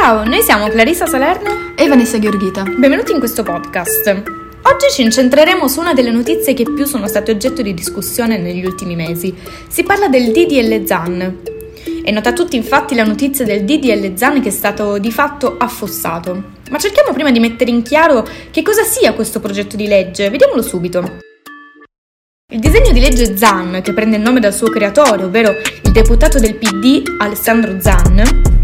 Ciao, noi siamo Clarissa Salerno e Vanessa Gheorghita. Benvenuti in questo podcast. Oggi ci incentreremo su una delle notizie che più sono state oggetto di discussione negli ultimi mesi. Si parla del DDL ZAN. È nota a tutti infatti la notizia del DDL ZAN che è stato di fatto affossato. Ma cerchiamo prima di mettere in chiaro che cosa sia questo progetto di legge. Vediamolo subito. Il disegno di legge ZAN, che prende il nome dal suo creatore, ovvero il deputato del PD Alessandro ZAN,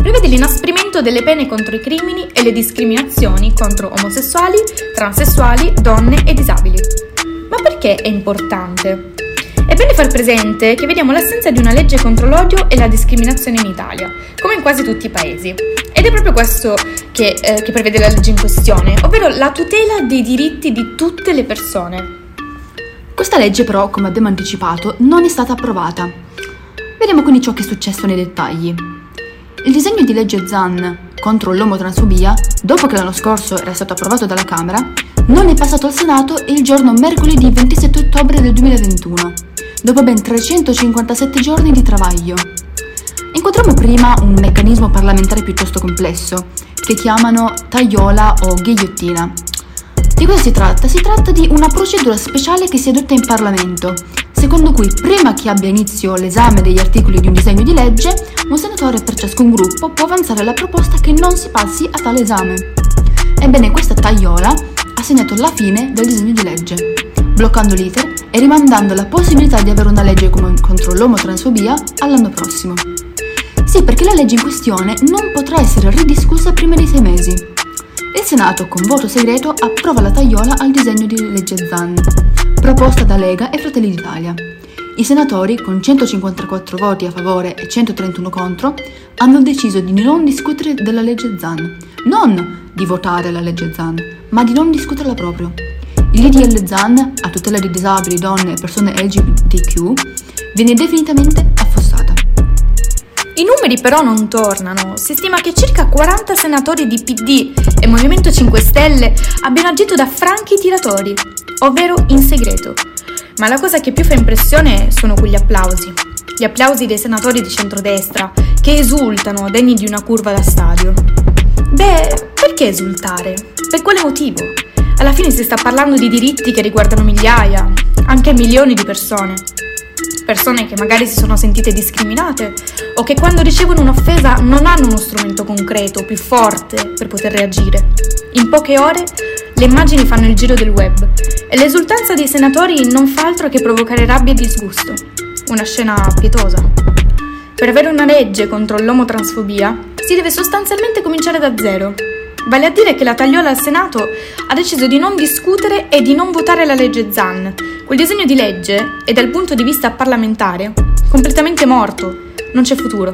prevede l'inasprimento delle pene contro i crimini e le discriminazioni contro omosessuali, transessuali, donne e disabili. Ma perché è importante? È bene far presente che vediamo l'assenza di una legge contro l'odio e la discriminazione in Italia, come in quasi tutti i paesi. Ed è proprio questo che, eh, che prevede la legge in questione, ovvero la tutela dei diritti di tutte le persone. Questa legge però, come abbiamo anticipato, non è stata approvata. Vediamo quindi ciò che è successo nei dettagli. Il disegno di legge ZAN contro l'omotransfobia, dopo che l'anno scorso era stato approvato dalla Camera, non è passato al Senato il giorno mercoledì 27 ottobre del 2021, dopo ben 357 giorni di travaglio. Incontriamo prima un meccanismo parlamentare piuttosto complesso, che chiamano tagliola o ghigliottina. Di cosa si tratta? Si tratta di una procedura speciale che si adotta in Parlamento secondo cui prima che abbia inizio l'esame degli articoli di un disegno di legge, un senatore per ciascun gruppo può avanzare la proposta che non si passi a tale esame. Ebbene, questa tagliola ha segnato la fine del disegno di legge, bloccando l'iter e rimandando la possibilità di avere una legge contro l'omotransfobia all'anno prossimo. Sì, perché la legge in questione non potrà essere ridiscussa prima di sei mesi. Il Senato, con voto segreto, approva la tagliola al disegno di legge ZAN, proposta da Lega e Fratelli d'Italia. I senatori, con 154 voti a favore e 131 contro, hanno deciso di non discutere della legge ZAN, non di votare la legge ZAN, ma di non discuterla proprio. Il DDL ZAN, a tutela di disabili, donne e persone LGBTQ, viene definitivamente. I numeri però non tornano. Si stima che circa 40 senatori di PD e Movimento 5 Stelle abbiano agito da franchi tiratori, ovvero in segreto. Ma la cosa che più fa impressione sono quegli applausi. Gli applausi dei senatori di centrodestra che esultano degni di una curva da stadio. Beh, perché esultare? Per quale motivo? Alla fine si sta parlando di diritti che riguardano migliaia, anche milioni di persone. Persone che magari si sono sentite discriminate o che quando ricevono un'offesa non hanno uno strumento concreto, più forte per poter reagire. In poche ore le immagini fanno il giro del web e l'esultanza dei senatori non fa altro che provocare rabbia e disgusto. Una scena pietosa. Per avere una legge contro l'omotransfobia si deve sostanzialmente cominciare da zero. Vale a dire che la tagliola al Senato ha deciso di non discutere e di non votare la legge ZAN. Quel disegno di legge è dal punto di vista parlamentare completamente morto, non c'è futuro.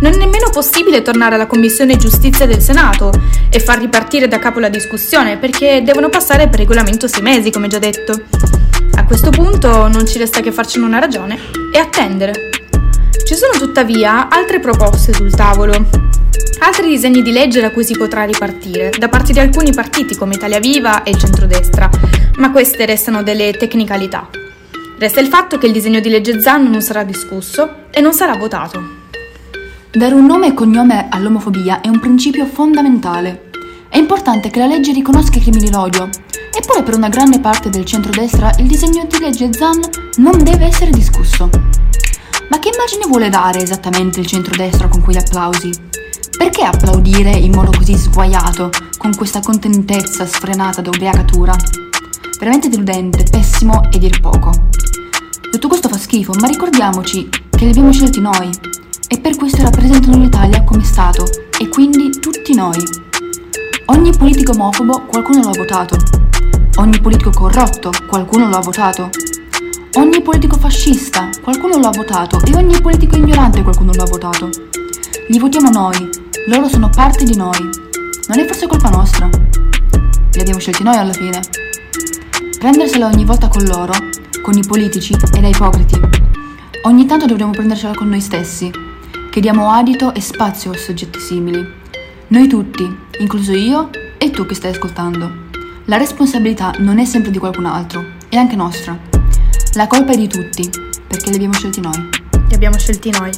Non è nemmeno possibile tornare alla Commissione Giustizia del Senato e far ripartire da capo la discussione perché devono passare per regolamento sei mesi, come già detto. A questo punto non ci resta che farcene una ragione e attendere. Ci sono tuttavia altre proposte sul tavolo, altri disegni di legge da cui si potrà ripartire, da parte di alcuni partiti come Italia Viva e centrodestra, ma queste restano delle tecnicalità. Resta il fatto che il disegno di legge ZAN non sarà discusso e non sarà votato. Dare un nome e cognome all'omofobia è un principio fondamentale. È importante che la legge riconosca i crimini d'odio. Eppure per una grande parte del centrodestra il disegno di legge ZAN non deve essere discusso. Ma che immagine vuole dare esattamente il centrodestra con quegli applausi? Perché applaudire in modo così sguaiato, con questa contentezza sfrenata da ubriacatura? Veramente deludente, pessimo e dir poco. Tutto questo fa schifo, ma ricordiamoci che li abbiamo scelti noi, e per questo rappresentano l'Italia come Stato e quindi tutti noi. Ogni politico omofobo qualcuno lo ha votato. Ogni politico corrotto qualcuno lo ha votato. Ogni politico fascista qualcuno lo ha votato e ogni politico ignorante qualcuno lo ha votato. Li votiamo noi, loro sono parte di noi. Non è forse colpa nostra? Li abbiamo scelti noi alla fine. Prendersela ogni volta con loro, con i politici, è da ipocriti. Ogni tanto dovremmo prendercela con noi stessi che diamo adito e spazio a soggetti simili. Noi tutti, incluso io e tu che stai ascoltando. La responsabilità non è sempre di qualcun altro, è anche nostra. La colpa è di tutti, perché li abbiamo scelti noi. Li abbiamo scelti noi.